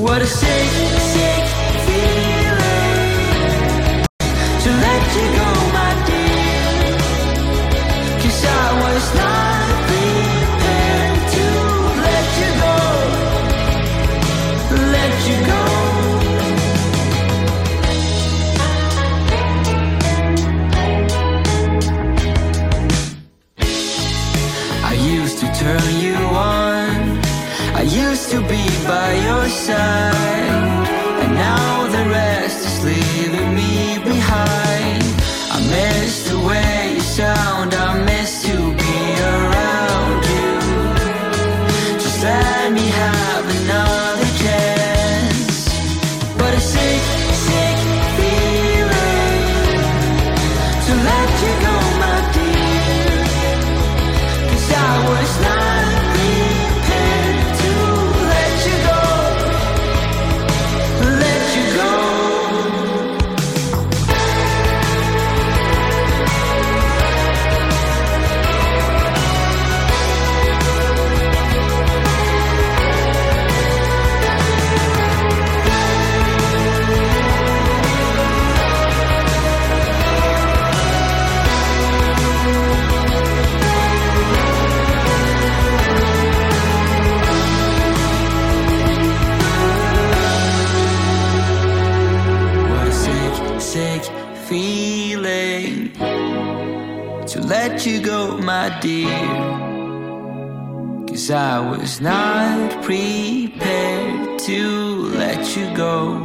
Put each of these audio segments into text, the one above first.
What a shame. Was not prepared to let you go.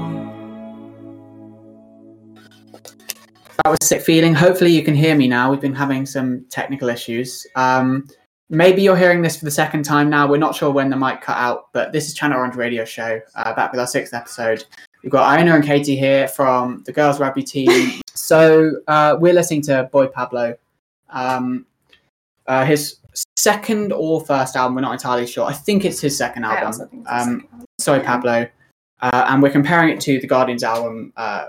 That was sick feeling. Hopefully you can hear me now. We've been having some technical issues. Um, maybe you're hearing this for the second time now. We're not sure when the mic cut out, but this is Channel Orange Radio Show, uh, back with our sixth episode. We've got Iona and Katie here from the girls rugby team. so uh, we're listening to Boy Pablo. Um, uh, his second or first album, we're not entirely sure. I think it's his second album. also think it's the Um, second. Sorry, Pablo. Uh, and we're comparing it to the Guardians album, uh,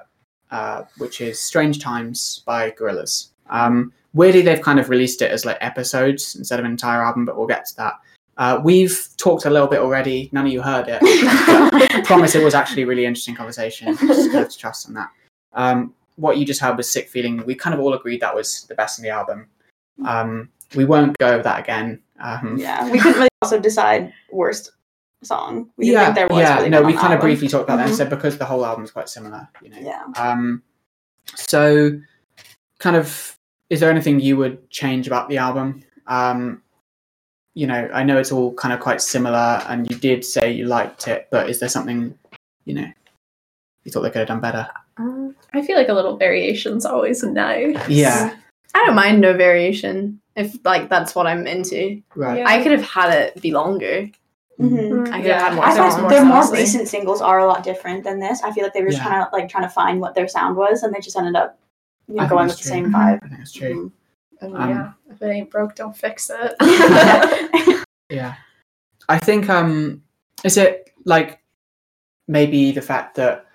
uh, which is Strange Timez by Gorillaz. Um, weirdly, they've kind of released it as like episodes instead of an entire album, but we'll get to that. Uh, we've talked a little bit already. None of you heard it. I promise it was actually a really interesting conversation. Just have to trust on that. Um, what you just heard was Sick Feeling. We kind of all agreed that was the best in the album. Um, we won't go over that again. Um, Yeah, we couldn't really also decide worst song. We didn't yeah, think there was yeah. really no, we kind of briefly talked about that and Mhm. said because the whole album is quite similar. You know. Yeah. Um, so, kind of, is there anything you would change about the album? Um, you know, I know it's all kind of quite similar, and you did say you liked it, but is there something, you know, you thought they could have done better? Uh, I feel like a little variation's always nice. Yeah, I don't mind no variation if like that's what I'm into. right. Yeah. I could have had it be longer. Mhm. I could have had more I songs. thought their more honestly. recent singles are a lot different than this. I feel like they were just Yeah. kind of like trying to find what their sound was, and they just ended up you know, going that's with the true. same vibe. I think it's true. And Um, yeah, if it ain't broke, don't fix it. Yeah. I think um is it like maybe the fact that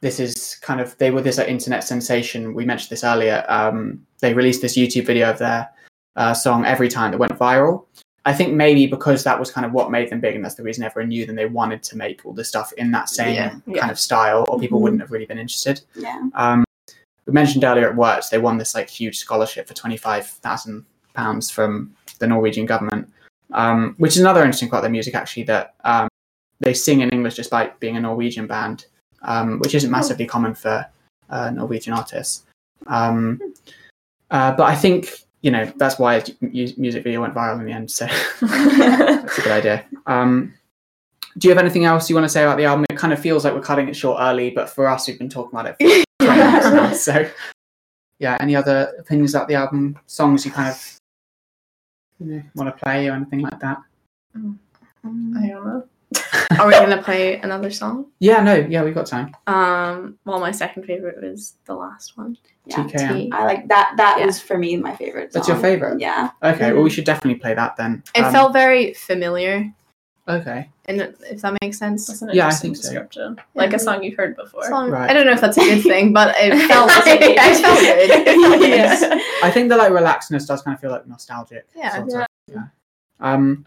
this is kind of they were this like, internet sensation. We mentioned this earlier. Um they released this YouTube video of their uh, song every time that went viral. I think maybe because that was kind of what made them big and that's the reason everyone knew them, they wanted to make all this stuff in that same Yeah, kind of style or people Mhm. wouldn't have really been interested. yeah. Um, we mentioned earlier at worked. They won this like huge scholarship for twenty five thousand pounds from the Norwegian government, um, which is another interesting part of their music actually. That um, they sing in English despite being a Norwegian band, um, which isn't massively common for uh, Norwegian artists. Um, uh, but I think you know that's why his music video went viral in the end. So that's a good idea. Um, do you have anything else you want to say about the album? It kind of feels like we're cutting it short early, but for us, we've been talking about it for now. So, yeah, any other opinions about the album? Songs you kind of you know, want to play or anything like that? I don't know. Are we gonna play another song? Yeah, no, yeah, we've got time. Um, well, my second favorite was the last one. yeah. TKM. T. I like that. That Yeah. was for me my favorite. That's your favourite? Yeah. Okay, well, we should definitely play that then. It Um, felt very familiar, okay. and if that makes sense. That's an Yeah, I interesting think so. description. Like a song you've heard before. Song- Right. I don't know if that's a good thing, but it felt it felt good. Yeah. I think the like relaxedness does kind of feel like nostalgic. Yeah, sort yeah. Of. yeah. Um,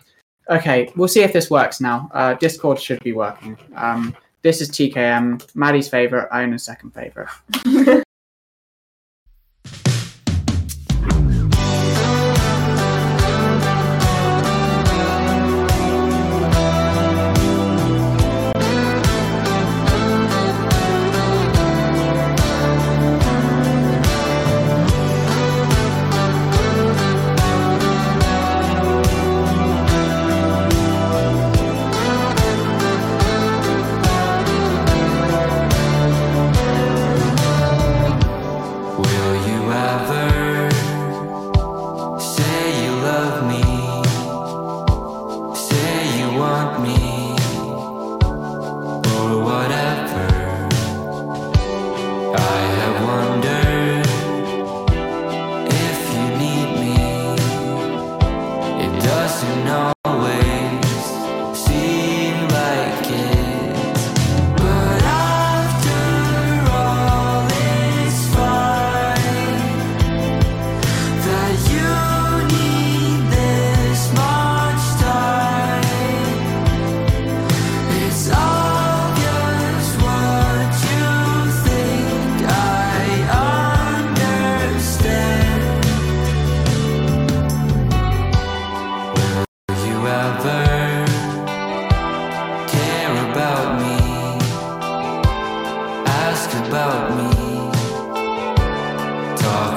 okay, we'll see if this works now. Uh, Discord should be working. Um, this is TKM, Maddie's favorite, Iona's second favorite.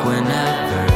whenever.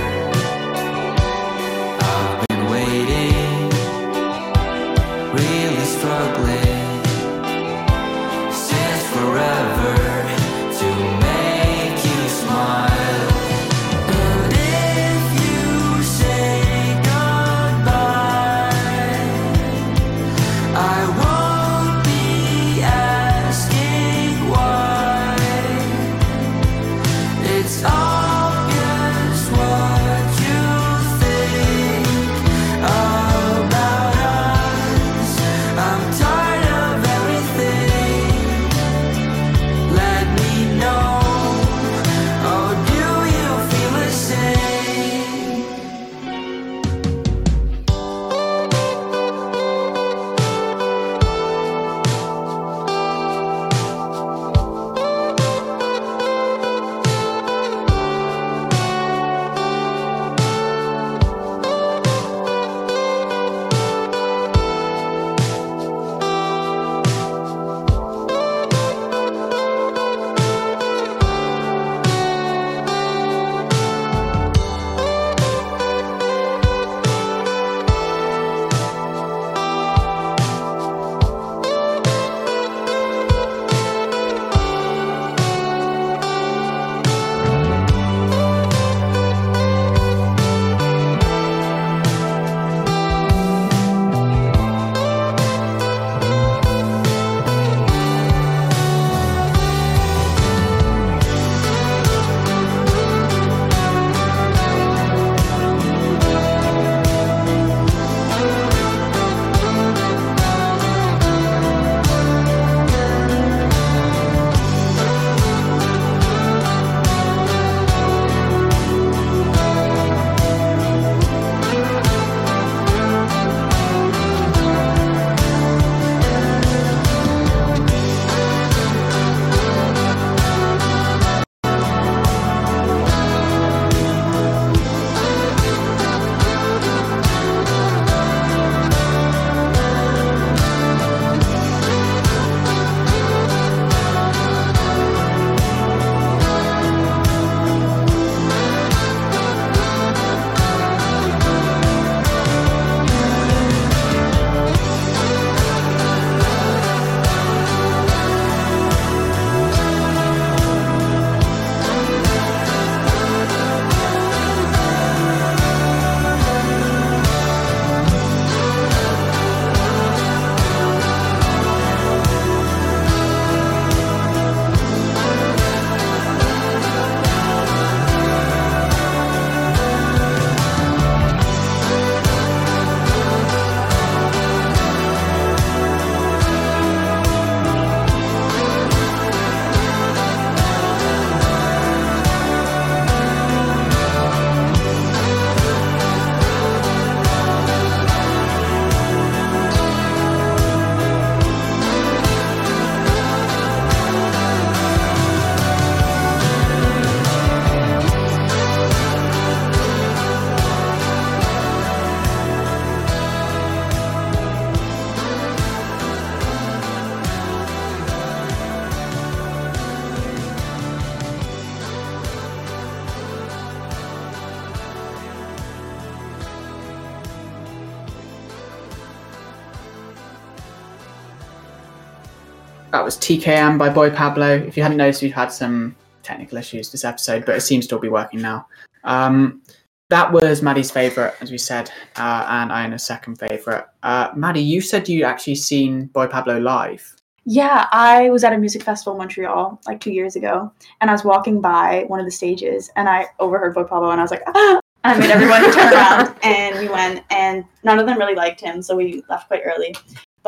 TKM by Boy Pablo. If you hadn't noticed, we've had some technical issues this episode, but it seems to all be working now. Um, that was Maddie's favourite, as we said, uh, and Iona's second favourite. Uh, Maddie, you said you actually seen Boy Pablo live. Yeah, I was at a music festival in Montreal like two years ago, and I was walking by one of the stages, and I overheard Boy Pablo, and I was like, ah! I made everyone turn around, and we went, and none of them really liked him, so we left quite early.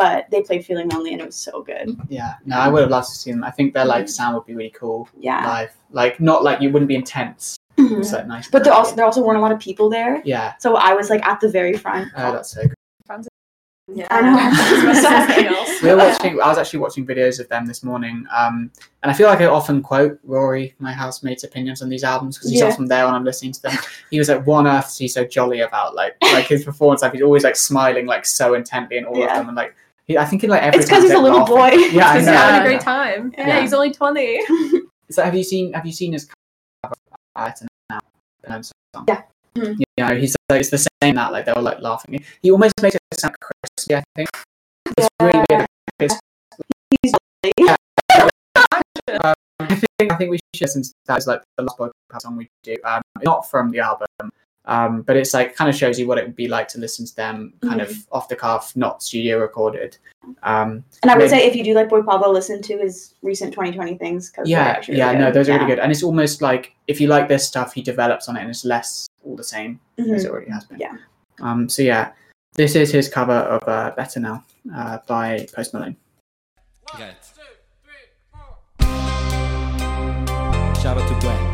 But they played Feeling Lonely, and it was so good. Yeah, no, I would have loved to see them. I think their like sound would be really cool Yeah. live. Like not like you wouldn't be intense. Mhm. It's like nice. But there also there also weren't a lot of people there, yeah, so I was like at the very front. oh, that's so good. Yeah. I know. Something else. We were watching. I was actually watching videos of them this morning, um, and I feel like I often quote Rory, my housemate's opinions on these albums because he's Yeah. often there when I'm listening to them. He was like, "One on earth is he so jolly about?" Like, like his performance, like he's always like smiling like so intently in all Yeah. of them, and like he, I think in like every. It's 'cause time he's a little laughing. boy. Yeah, I He's know. having a great time. Yeah, Yeah. he's only 20. So have you seen have you seen his cover art now? Um, song? Yeah. Mhm. You know, he's like it's the same that like they were like laughing. He almost makes it sound crispy. I think it's really weird. It's, He's um, I think I think we should since that is like the last podcast song we do. Um, not from the album. Um, but it's like kind of shows you what it would be like to listen to them kind of off the cuff, not studio recorded. Um, And I would Maybe- say if you do like Boy Pablo, listen to his recent 2020 things. Cause yeah, actually yeah, really no, good. those are Yeah. really good. And it's almost like if you like this stuff, he develops on it, and it's less all the same Mhm. as it already has been. Yeah. Um. So yeah, this is his cover of uh, "Better Now" uh, by Post Malone. Got. Shout out to Blanks.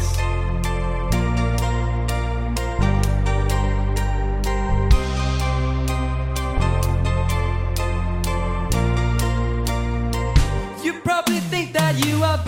You are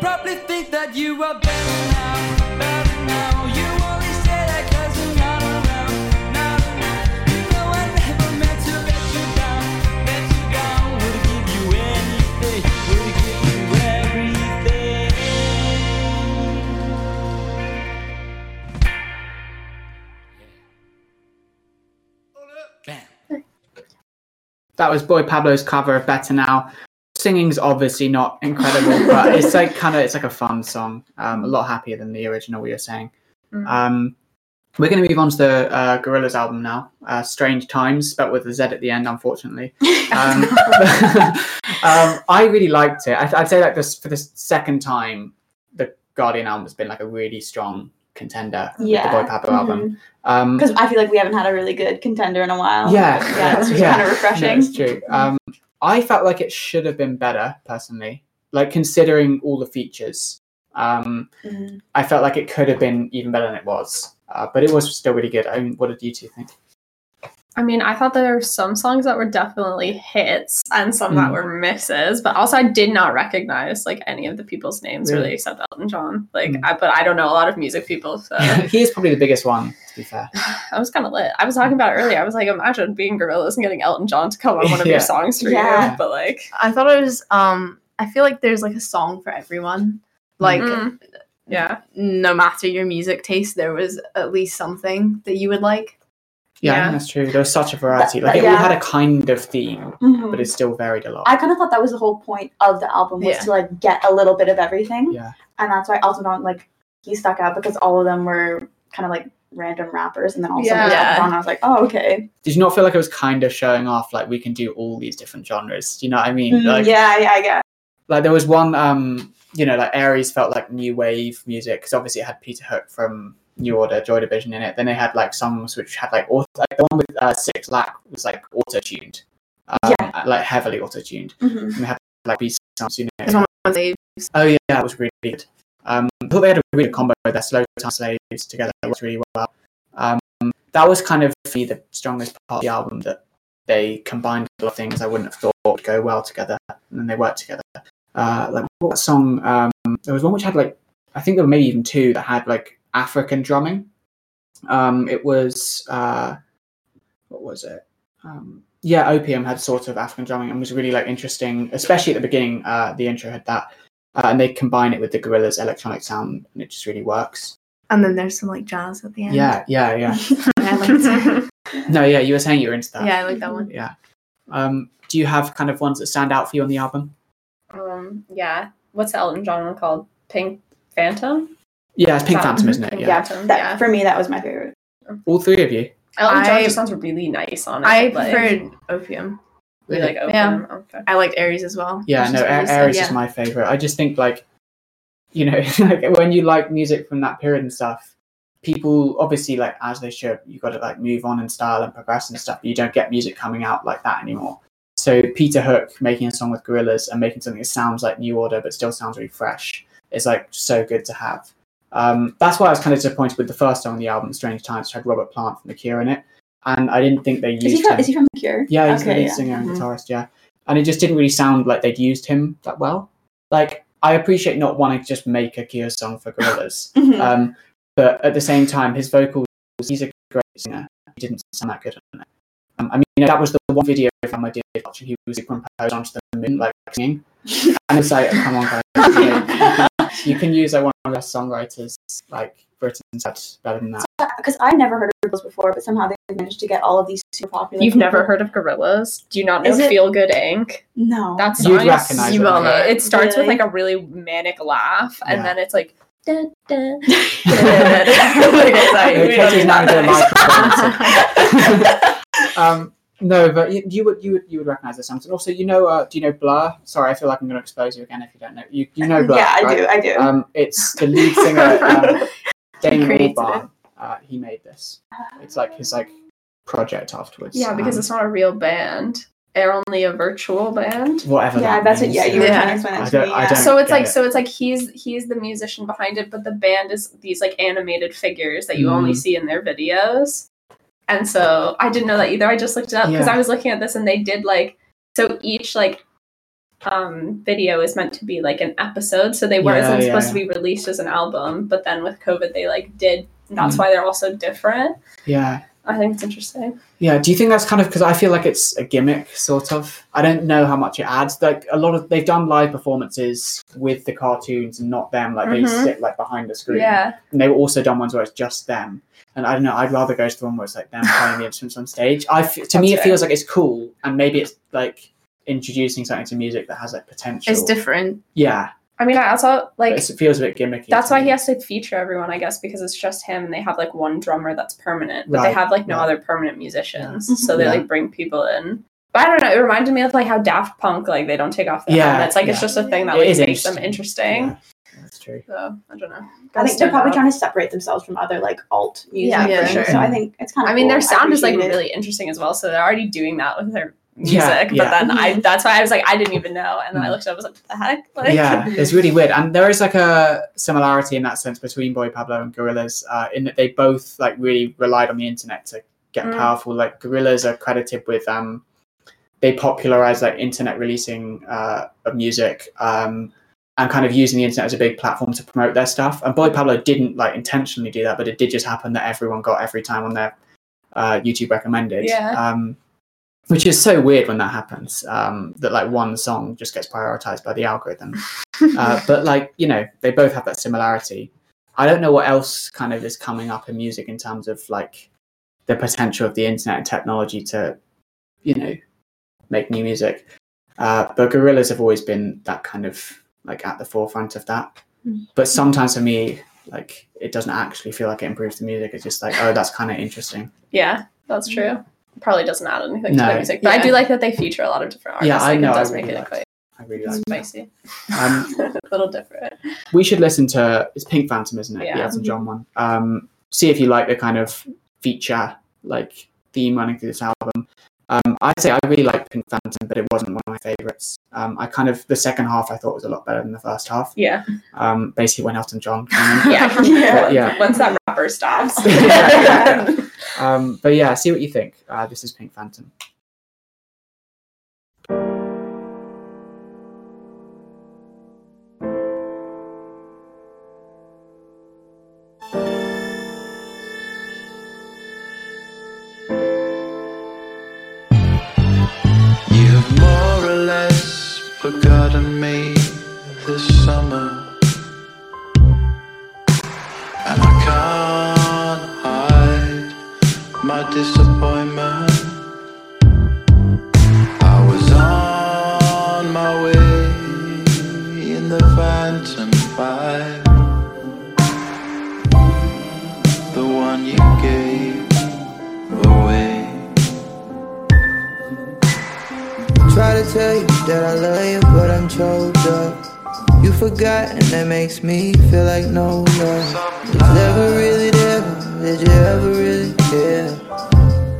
anything, would give you everything. Bam. That was Boy Pablo's cover of "Better Now." Singing's obviously not incredible, but it's like kind of it's like a fun song. Um, a lot happier than the original. We were saying. Mm. Um, we're going to move on to the uh, Gorillaz album now. Uh, Strange Timez, spelt with a Z at the end, unfortunately. Um, um, I really liked it. I, I'd say like this for the second time, the Guardian album has been like a really strong contender Yeah. the Boy Pablo album. Um, Because I feel like we haven't had a really good contender in a while. yeah, Yeah, it's yeah. kind of refreshing. No, it's true. I felt like it should have been better, personally. Like considering all the features, um, Mhm. I felt like it could have been even better than it was. Uh, but it was still really good. I mean, what did you two think? I mean, I thought there were some songs that were definitely hits and some that Mm. were misses, but also I did not recognize like any of the people's names really, Really? except Elton John. Like, Mm. I, but I don't know a lot of music people, so he is probably the biggest one, to be fair. I was kind of lit. I was talking about it earlier. I was like, imagine being Gorillaz and getting Elton John to come on one of Yeah. your songs for Yeah. you, but like, I thought it was. Um, I feel like there's like a song for everyone. Like, Mm. yeah, no matter your music taste, there was at least something that you would like. Yeah, Yeah. that's true. There was such a variety. Like That- it all had a kind of theme, Mhm. but it still varied a lot. I kind of thought that was the whole point of the album was Yeah. to like get a little bit of everything. Yeah. And that's why Elton John like he stuck out because all of them were kind of like random rappers and then also Yeah. Elton John. I was like, oh okay. Did you not feel like it was kind of showing off like we can do all these different genres? Do you know what I mean? Mm, Like, yeah, yeah, I guess. like there was one um you know like aries felt like new wave music because obviously it had peter hook from new order joy division in it. Then they had like songs which had like auto, like the one with uh, 6LACK was like auto-tuned. Um, Yeah. like heavily auto-tuned. Mhm. and they had like these songs you know. One with the- oh yeah that was really good. Um i thought they had a really good combo with their slow time slaves together. It worked really well. Um that was kind of for me the strongest part of the album that they combined a lot of things i wouldn't have thought would go well together and then they worked together. Uh, like what song? Um, there was one which had like I think there were maybe even two that had like African drumming. Um, it was uh, what was it? Um, yeah, Opium had sort of African drumming and was really like interesting, especially at the beginning. Uh, the intro had that, uh, and they combine it with the Gorillaz electronic sound, and it just really works. And then there's some like jazz at the end. Yeah, yeah, yeah. I like that. no, yeah, you were saying you were into that. yeah, I like that one. yeah. Um, do you have kind of ones that stand out for you on the album? um, yeah. What's the Elton John one called? Pink Phantom. Yeah, it's Pink That- Phantom, isn't it? Pink Yeah. Phantom, That yeah. for me that was my favorite. All three of you. Elton John I- just sounds really nice on it. I like, preferred Opium. we like open. Yeah. Okay. I liked Aries as well. Yeah, no, is A- Aries yeah. is my favorite. I just think like, you know, like when you like music from that period and stuff, people obviously like as they should, you got to like move on in style and progress and stuff. You don't get music coming out like that anymore. So Peter Hook making a song with Gorillaz and making something that sounds like New Order but still sounds really fresh is like so good to have. Um, that's why I was kind of disappointed with the first song on the album, Strange Timez, which had Robert Plant from The Cure in it, and I didn't think they used Is he from? him. Is he from The Cure? Yeah, he's the lead yeah. singer and Mhm. guitarist, yeah. And it just didn't really sound like they'd used him that well. Like, I appreciate not wanting to just make a Cure song for Gorillaz. Mhm. um, but at the same time, his vocals, he's a great singer. He didn't sound that good on it. Um, I mean, that was the one video from I did watching. He was superimposed onto the moon, like singing. And it's like, come on, guys. You, know, you, can, use like one of the best songwriters, like Britain's had better than that. Because I never heard of Gorillaz before, but somehow they managed to get all of these super popular. You've people. never heard of Gorillaz? Do you not know Is it- Feel Good Inc? No. that's You'd song recognize it, you will right? know. It starts with like a really manic laugh, and Yeah. then it's like. Da, da. Okay, Sorry, we don't Katie's need now that doing noise. live performance. um, no, but you, you would you would you would recognize the songs, and also you know, uh, do you know Blur? Sorry, I feel like I'm going to expose you again if you don't know. You you know Blur? yeah, I right? do. I do. Um, it's the lead singer um, Damon Albarn. Uh, he made this. It's like his like project afterwards. Yeah, because Um, it's not a real band. They're only a virtual band. whatever. yeah, that that's what. means, Yeah, you were Yeah. trying to explain I it to me. Yeah. So it's like it. so it's like he's he's the musician behind it, but the band is these like animated figures that you only Mm. see in their videos. And so I didn't know that either. I just looked it up because Yeah. I was looking at this and they did like so each like um video is meant to be like an episode. So they weren't Yeah, yeah, supposed to be released as an album, but then with COVID they like did that's Mm. why they're also different. Yeah, I think it's interesting. yeah. Do you think that's kind of because I feel like it's a gimmick, sort of? I don't know how much it adds. Like a lot of they've done live performances with the cartoons and not them. Like they Mhm. sit like behind the screen. Yeah. and they've also done ones where it's just them. And I don't know. I'd rather go to the one where it's like them playing the instruments on stage. I f- to me, it That's feels like it's cool, and maybe it's like introducing something to music that has like potential. It's different. Yeah, I mean I also like it feels a bit gimmicky. That's why me. he has to feature everyone, I guess, because it's just him and they have like one drummer that's permanent, but they have like no right. other permanent musicians. Yeah. So they Yeah. like bring people in. But I don't know, it reminded me of like how Daft Punk, like they don't take off their Yeah, helmets. Like it's just a thing that like makes them interesting. interesting. Yeah, that's true. So I don't know. I think they're probably out. trying to separate themselves from other like alt music. Yeah, for sure. So I think it's kind of. I mean their sound is like it. really interesting as well. So they're already doing that with their music. Yeah, but yeah. then I Mhm. that's why I was like, I didn't even know. And then I Mm. looked up, I was like, what the heck? Like yeah, it's really weird, and there is like a similarity in that sense between Boy Pablo and Gorillaz, uh, in that they both like really relied on the internet to get Mm. powerful. Like Gorillaz are credited with um, they popularized like internet releasing uh, of music um, and kind of using the internet as a big platform to promote their stuff. And Boy Pablo didn't like intentionally do that, but it did just happen that everyone got every time on their uh, YouTube recommended. Yeah. Um, which is so weird when that happens. Um, that like one song just gets prioritized by the algorithm. uh, but like you know, they both have that similarity. I don't know what else kind of is coming up in music in terms of like the potential of the internet and technology to, you know, make new music. Uh, but Gorillaz have always been that kind of like at the forefront of that. Mm. But sometimes for me, like it doesn't actually feel like it improves the music. It's just like, oh, that's kind of interesting. Yeah, that's true. Probably doesn't add anything to No. the music, but I do like that they feature a lot of different artists. Yeah, I like, know, It does I make really it like quite I really like. spicy. Um, a little different. we should listen to it's Pink Phantom, isn't it? Yeah. The Elton John one. Um, see if you like the kind of feature like theme running through this album. Um, I'd say I really like Pink Phantom, but it wasn't one of my favorites. Um, I kind of the second half I thought was a lot better than the first half. Yeah. Um, basically when Elton John. Yeah. Yeah. But yeah. Once that rapper stops. Yeah. Um, but yeah, see what you think. Uh, this is Pink Phantom. Forgot, and that makes me feel like no love. Was never really there, did you ever really care?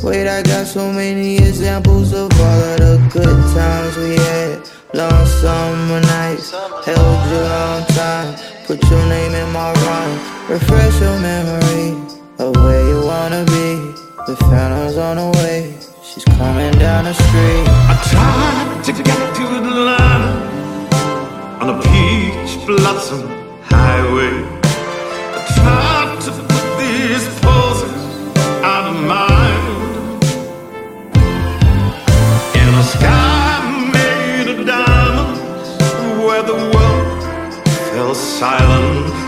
Wait, I got so many examples of all of the good times we had. Long summer nights, held you long time. Put your name in my rhyme, refresh your memory of where you wanna be. The phantom's on the way, she's coming down the street. I tried to get to Atlanta on a peach blossom highway. I tried to put these poses out of mind in a sky made of diamonds where the world fell silent.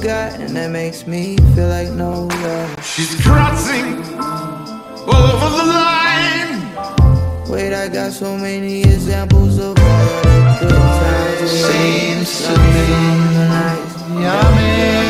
Forgot, and that makes me feel like no love. She's crossing over the line. Wait, I got so many examples of all the good times. Seems to me summer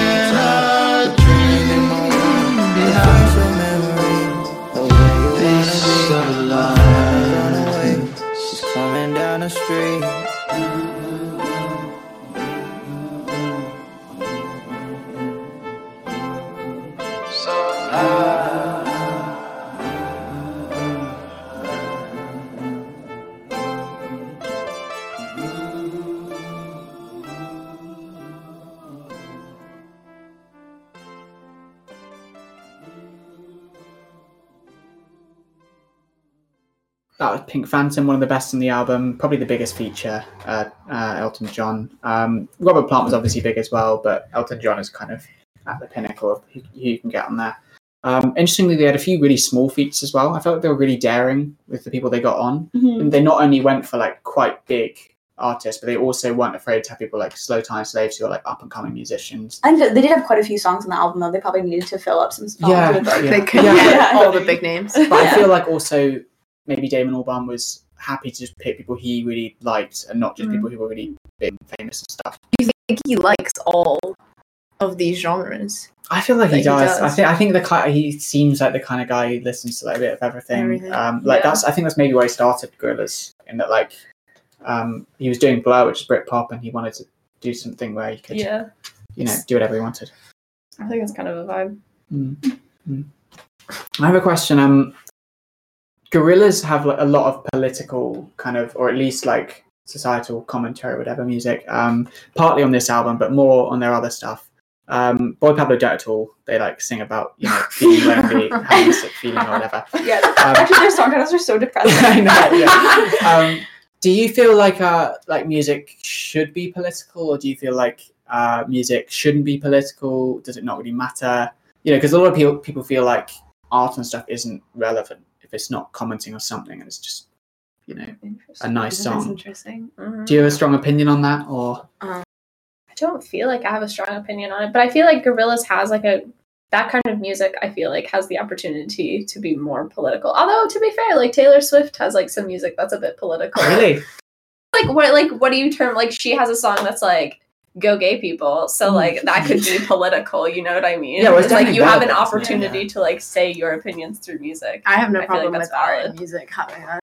Pink Phantom, one of the best in the album, probably the biggest feature. Uh, uh, Elton John. Um, Robert Plant was obviously big as well, but Elton John is kind of at the pinnacle of who, who you can get on there. Um, interestingly, they had a few really small feats as well. I felt like they were really daring with the people they got on. Mhm. And they not only went for like quite big artists, but they also weren't afraid to have people like slowthai Slaves who are like up and coming musicians. I think they did have quite a few songs on the album though. They probably needed to fill up some songs Yeah, yeah. They could Yeah. get Yeah. all the big names. But I feel like also maybe Damon Albarn was happy to just pick people he really liked and not just Mm. people who were really big and famous and stuff. Do you think he likes all of these genres? I feel like he he does. I think I think the kind he seems like the kind of guy who listens to like a bit of everything. Everything. Um, like Yeah. that's I think that's maybe why he started Gorillaz in that like um, he was doing Blur, which is Britpop, and he wanted to do something where he could Yeah, you know do whatever he wanted. I think it's kind of a vibe. Mm. Mm. I have a question. Um, Gorillaz have like a lot of political kind of, or at least like societal commentary, or whatever music. Um, partly on this album, but more on their other stuff. Um, Boy Pablo don't at all. They like sing about you know being lonely, having a sick feeling or whatever. Yeah, Um, actually, their song titles are so depressing. I know, yeah. Um, do you feel like uh, like music should be political, or do you feel like uh, music shouldn't be political? Does it not really matter? You know, because a lot of people people feel like art and stuff isn't relevant if it's not commenting on something, and it's just you know a nice song. interesting. Mhm. Do you have a strong opinion on that, or I don't feel like I have a strong opinion on it, but I feel like Gorillaz has like a that kind of music. I feel like has the opportunity to be more political. Although to be fair, like Taylor Swift has like some music that's a bit political. really? Like what? Like what do you term? Like she has a song that's like go gay people. So like that could be political. You know what I mean? Mm. Yeah, well, it's It's like you have an relevant, yeah, opportunity to like say your opinions through music. I have no I feel like problem that's with art valid. and music having a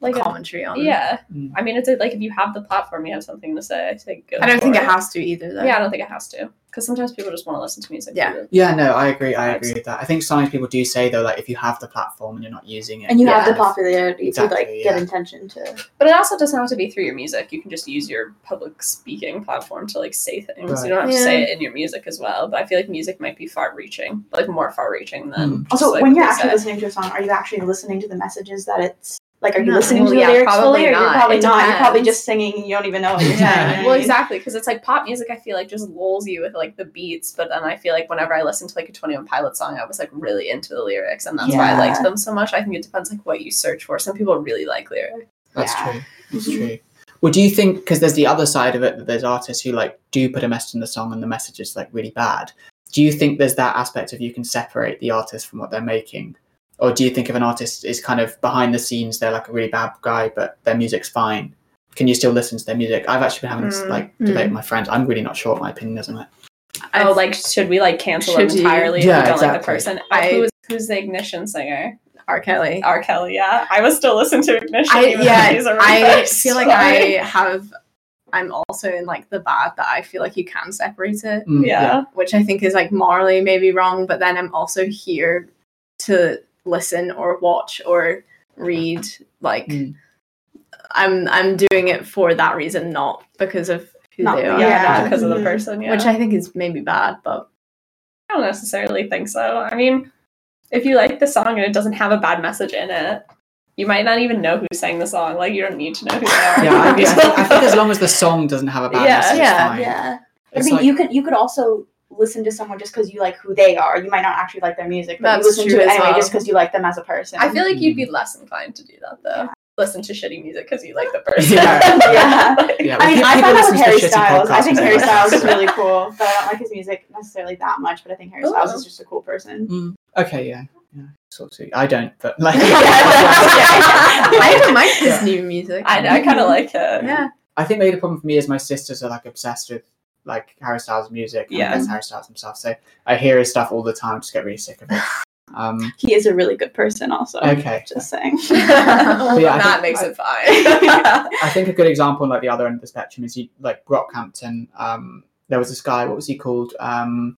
Like a- commentary on. yeah, Mm. I mean it's like if you have the platform, you have something to say. I think go I don't think for it has to either though. Yeah, I don't think it has to because sometimes people just want to listen to music. Yeah. too. Yeah, no, I agree. I agree with that. I think sometimes people do say though, like if you have the platform and you're not using it, and you have the popularity to like Exactly, get yeah. attention to. But it also doesn't have to be through your music. You can just use your public speaking platform to like say things. Right. You don't have to say it in your music as well. But I feel like music might be far reaching, like more far reaching than. Mm. just, Also, like, when you're actually say. listening to a song, are you actually listening to the messages that it's like? Are you No. listening Well, to the yeah, lyrics probably fully, or you're probably It not? You're probably just singing. and You don't even know what you're Yeah. saying. Well, what I mean? exactly, because it's like pop music. I feel like just lulls you with like the beats, but then I feel like whenever I listen to like a Twenty One Pilot song, I was like really into the lyrics, and that's why I liked them so much. I think it depends like what you search for. Some people really like lyrics. That's Yeah. true. That's mm-hmm. true. Well, do you think because there's the other side of it that there's artists who like do put a message in the song and the message is like really bad? Do you think there's that aspect of you can separate the artist from what they're making, or do you think if an artist is kind of behind the scenes, they're like a really bad guy, but their music's fine? Can you still listen to their music? I've actually been having this Mm. like debate with my friends. I'm really not sure what my opinion is on it. Oh, like should we like cancel them Should you- entirely Yeah, we don't like the exactly. person? I- who's who's the Ignition singer? R. Kelly. R. Kelly. Yeah, I was still listening to Ignition. I yeah, he's a I rapist. feel like I have. I'm also in like the bad that I feel like you can separate it, Mm, yeah. which I think is like morally maybe wrong. But then I'm also here to listen or watch or read. Like Mm. I'm I'm doing it for that reason, not because of who Not- they are. yeah, Yeah. not because of the Mhm. person. Yeah. Which I think is maybe bad, but I don't necessarily think so. I mean, if you like the song and it doesn't have a bad message in it, you might not even know who sang the song. Like you don't need to know who they are. Yeah, I, agree. I, think, I think as long as the song doesn't have a bad Yeah, message, yeah, fine. Yeah. I mean, like- you could you could also listen to someone just because you like who they are. You might not actually like their music, but That's you listen to it anyway well. just because you like them as a person. I feel like you'd be mm-hmm. less inclined to do that though. Listen to shitty music because you like the person. Yeah. Yeah. Like- Yeah, I mean, people I find that with Harry shitty Styles. I think Harry. Styles is really cool, but I don't like his music necessarily that much. But I think Harry Styles is oh. just a cool person. Mm. Okay, yeah, yeah, sort of. I don't, but like, I don't like his new music. I, I kind of like it. Yeah, I think maybe the problem for me is my sisters are like obsessed with like Harry Styles music. and Yeah. I guess Harry Styles himself. So I hear his stuff all the time. Just get really sick of it. Um, He is a really good person, also. okay. Just saying. But yeah, I that think- makes I- it fine. I think a good example on like the other end of the spectrum is you like Brockhampton. Um, there was this guy. What was he called? Um,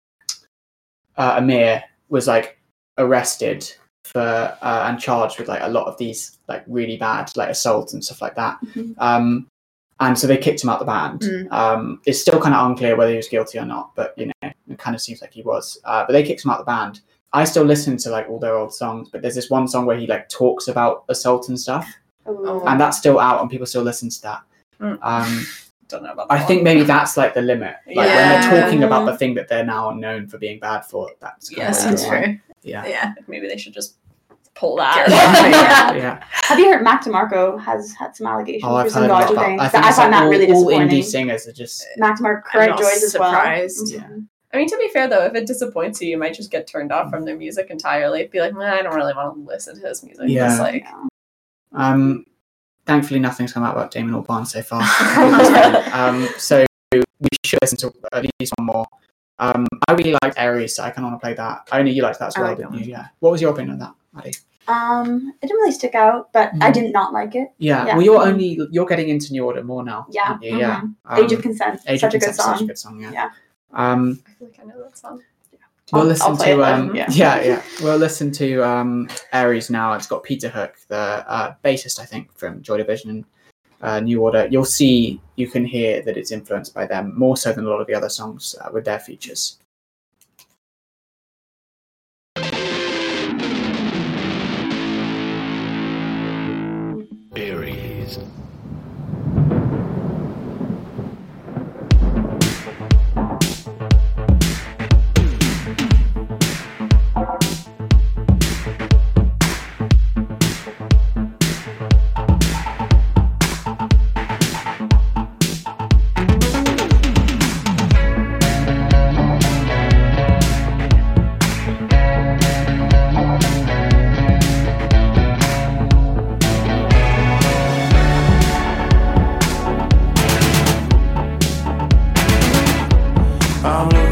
uh, Ameer was like arrested for uh, and charged with like a lot of these like really bad like assaults and stuff like that. Mhm. Um, and so they kicked him out the band. Mm. Um, it's still kind of unclear whether he was guilty or not, but you know, it kind of seems like he was. Uh, but they kicked him out the band. I still listen to like all their old songs, but there's this one song where he like talks about assault and stuff, Ooh. and that's still out, and people still listen to that. Mm. Um, Don't know about I that think maybe that's like the limit. Like when they're talking about the thing that they're now known for being bad for. That's kind Yeah, of seems the Yeah. Yeah. Maybe they should just pull that. Yeah. Yeah. Have you heard Mac DeMarco has had some allegations Oh, for I've some heard a lot dodgy things? I that think I it's find like that all, really all disappointing. indie singers are just. Mac DeMarco, I'm Joys as well. surprised. Yeah. I mean, to be fair though, if it disappoints you, you might just get turned off from their music entirely. Be like, "Nah, I don't really want to listen to his music. Yeah. It's like, Yeah. Um, thankfully, nothing's come out about Damon Albarn so far. um, so we should listen to at least one more. Um, I really liked Aries, so I kind of want to play that. I know you liked that as I well, like didn't you? Yeah. What was your opinion on that, Maddie? Um, it didn't really stick out, but I Mhm. did not like it. Yeah. Yeah. Well, you're only you're getting into New Order more now. Yeah, you? Yeah. Um, Age of Consent, Age such of a good Consent, Such a good song. Yeah. Yeah. Um, I feel like I know that song. we'll I'll- listen I'll to um, yeah. yeah. yeah, We'll listen to um, Aries now. It's got Peter Hook, the uh, bassist, I think, from Joy Division and uh, New Order. You'll see, you can hear that it's influenced by them more so than a lot of the other songs uh, with their features. I'm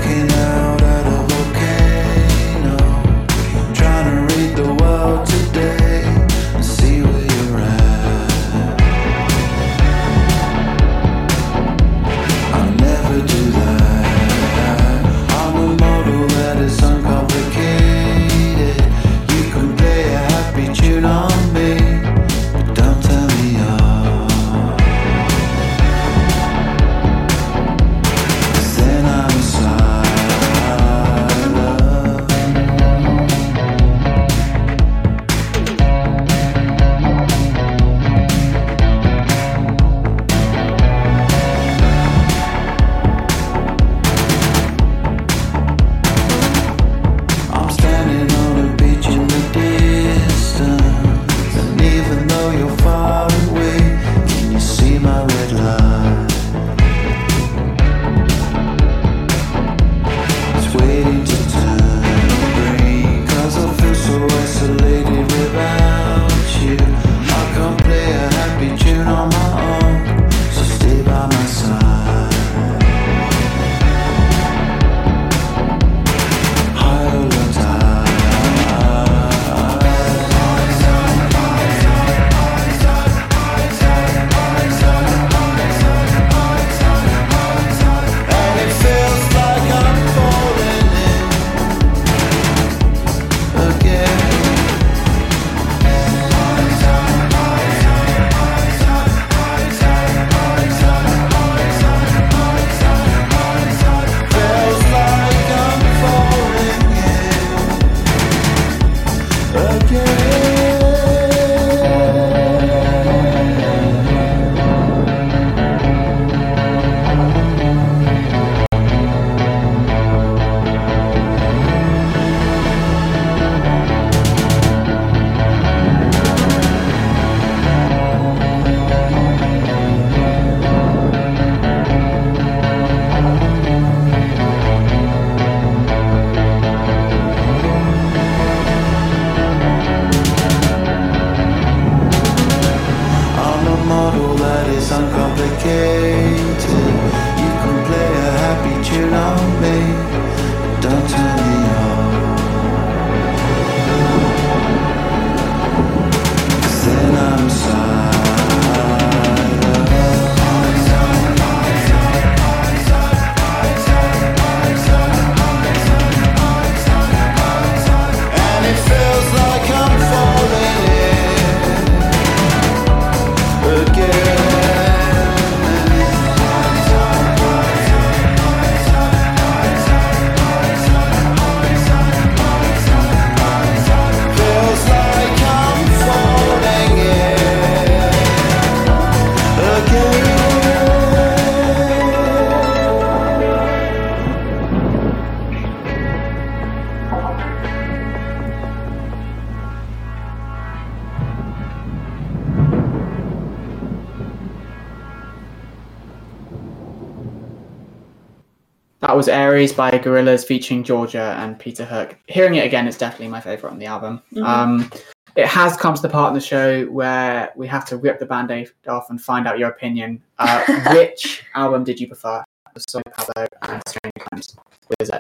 By Gorillaz featuring Georgia and Peter Hook. Hearing it again, it's definitely my favourite on the album. Mhm. Um, it has come to the part in the show where we have to rip the band aid off and find out your opinion. Uh, which album did you prefer? Soy Pablo and Strange Times with Z.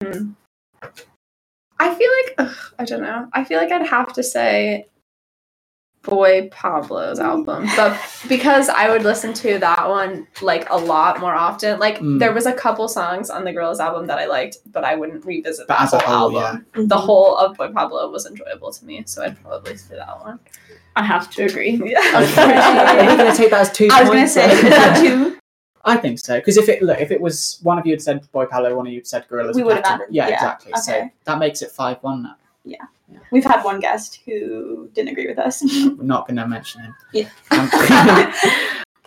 Hmm. I feel like ugh, I don't know. I feel like I'd have to say Boy Pablo's album, but because I would listen to that one like a lot more often. Like Mm. there was a couple songs on the Girls album that I liked, but I wouldn't revisit But the whole whole, album. Mm-hmm. The whole of Boy Pablo was enjoyable to me, so I'd probably say that one. I have to agree. Yeah. Are we going to take that as two I was gonna say, that two? I think so because if it look if it was one of you had said Boy Pablo, one of you had said Gorillaz, We we'd would've have to- Yeah, yeah, exactly. So that makes it five one now. We've had one guest who didn't agree with us. We're not going to mention him. Yeah. Um,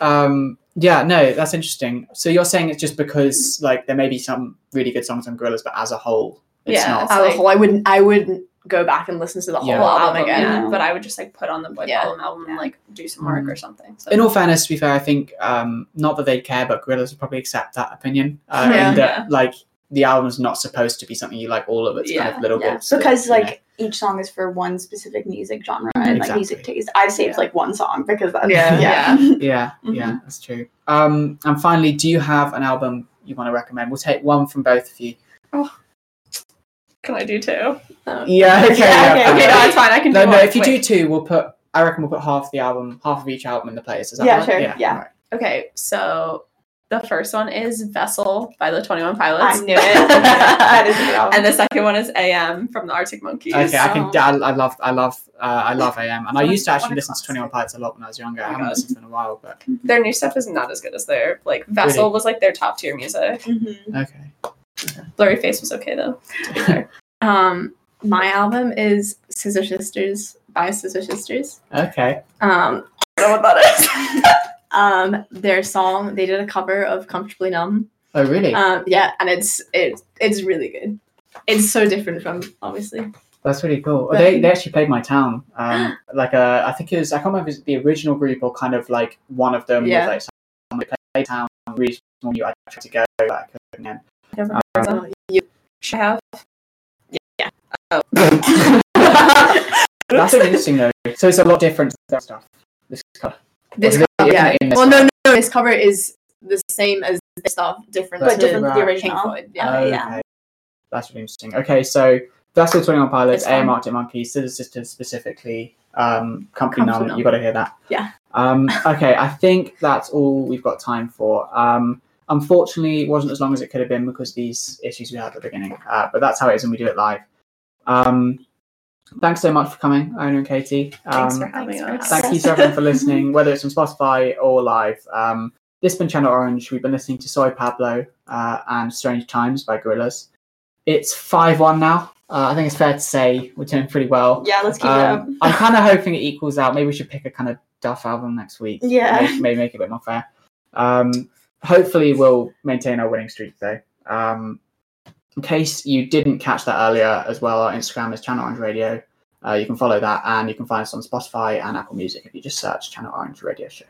um, yeah, no, that's interesting. So you're saying it's just because like there may be some really good songs on Gorillaz, but as a whole, it's Yeah, not. it's As a whole, I wouldn't. I wouldn't go back and listen to the whole Yeah. album, again. yeah, but I would just like put on the Boy Yeah. Pablo album and like do some work Mm. or something. So In all fairness, to be fair, I think um, not that they'd care, but Gorillaz would probably accept that opinion. Uh, Yeah. and that Yeah. like the album's not supposed to be something you like all of its kind Yeah, of little yeah, bits. that, because you know. like each song is for one specific music genre and like music taste. I've saved Yeah. like one song because that's Yeah. yeah. Yeah, yeah, that's true. Um, and finally, do you have an album you want to recommend? We'll take one from both of you. oh can I do two? Um, Yeah, okay, Yeah, okay, fine. Okay, no, it's fine. I can No, do no. one. If you Wait. do two, we'll put. I reckon we'll put half the album, half of each album in the playlist. Is that Yeah, right? sure, yeah. alright. Okay, so the first one is Vessel by the Twenty One Pilots. I knew it. that is a and the second one is AM from the Arctic Monkeys. Okay, I can. I, I love. I love. Uh, I love AM, and I used to actually listen to. Twenty One Pilots a lot when I was younger. Oh I haven't God. listened to them in a while, but Their new stuff is not as good as their like Vessel Really? was like their top tier music. Mhm. okay. Blurryface was okay though. to be fair. Um, my album is Scissor Sisters by Scissor Sisters. Okay. Um, I don't know what that is. um, their song they did a cover of Comfortably Numb. Oh, really? Um, yeah, and it's it's it's really good. It's so different from obviously. That's really cool. But- they, they actually played my town. Um, like uh, I think it was I can't remember if it was the original group or kind of like one of them. Yeah. With, like some they played town really small. You I tried to go back again. Never Um, heard of them. You- I have. That's interesting though. So it's a lot different stuff. This cover. This cover, yeah. Well, no, no, no. This cover is the same as this stuff, different, But different the original. Yeah. Oh, yeah. Okay. That's really interesting. Okay, so that's all 21 Pilots, It's AM. Arctic Monkeys, Scissor Sisters specifically, um, Comfortably Numb. Numb. You got to hear that. Yeah. Um, okay, I think that's all we've got time for. Um, unfortunately, it wasn't as long as it could have been because of these issues we had at the beginning. Uh, but that's how it is when we do it live. Um, thanks so much for coming, Owner and Katie. Thanks Um, for having thanks us. Thank you to everyone for listening, whether it's on Spotify or live. Um, this has been Channel Orange. We've been listening to Soy Pablo uh, and Strange Timez by Gorillaz. It's 5 1 now. Uh, I think it's fair to say we're doing pretty well. Yeah, let's keep it up. Um, I'm kind of hoping it equals out. Maybe we should pick a kind of Duff album next week. Yeah. Maybe, maybe make it a bit more fair. Um, hopefully, we'll maintain our winning streak, though. Um, in case you didn't catch that earlier as well, our Instagram is Channel Orange Radio. Uh, you can follow that, and you can find us on Spotify and Apple Music if you just search Channel Orange Radio Show.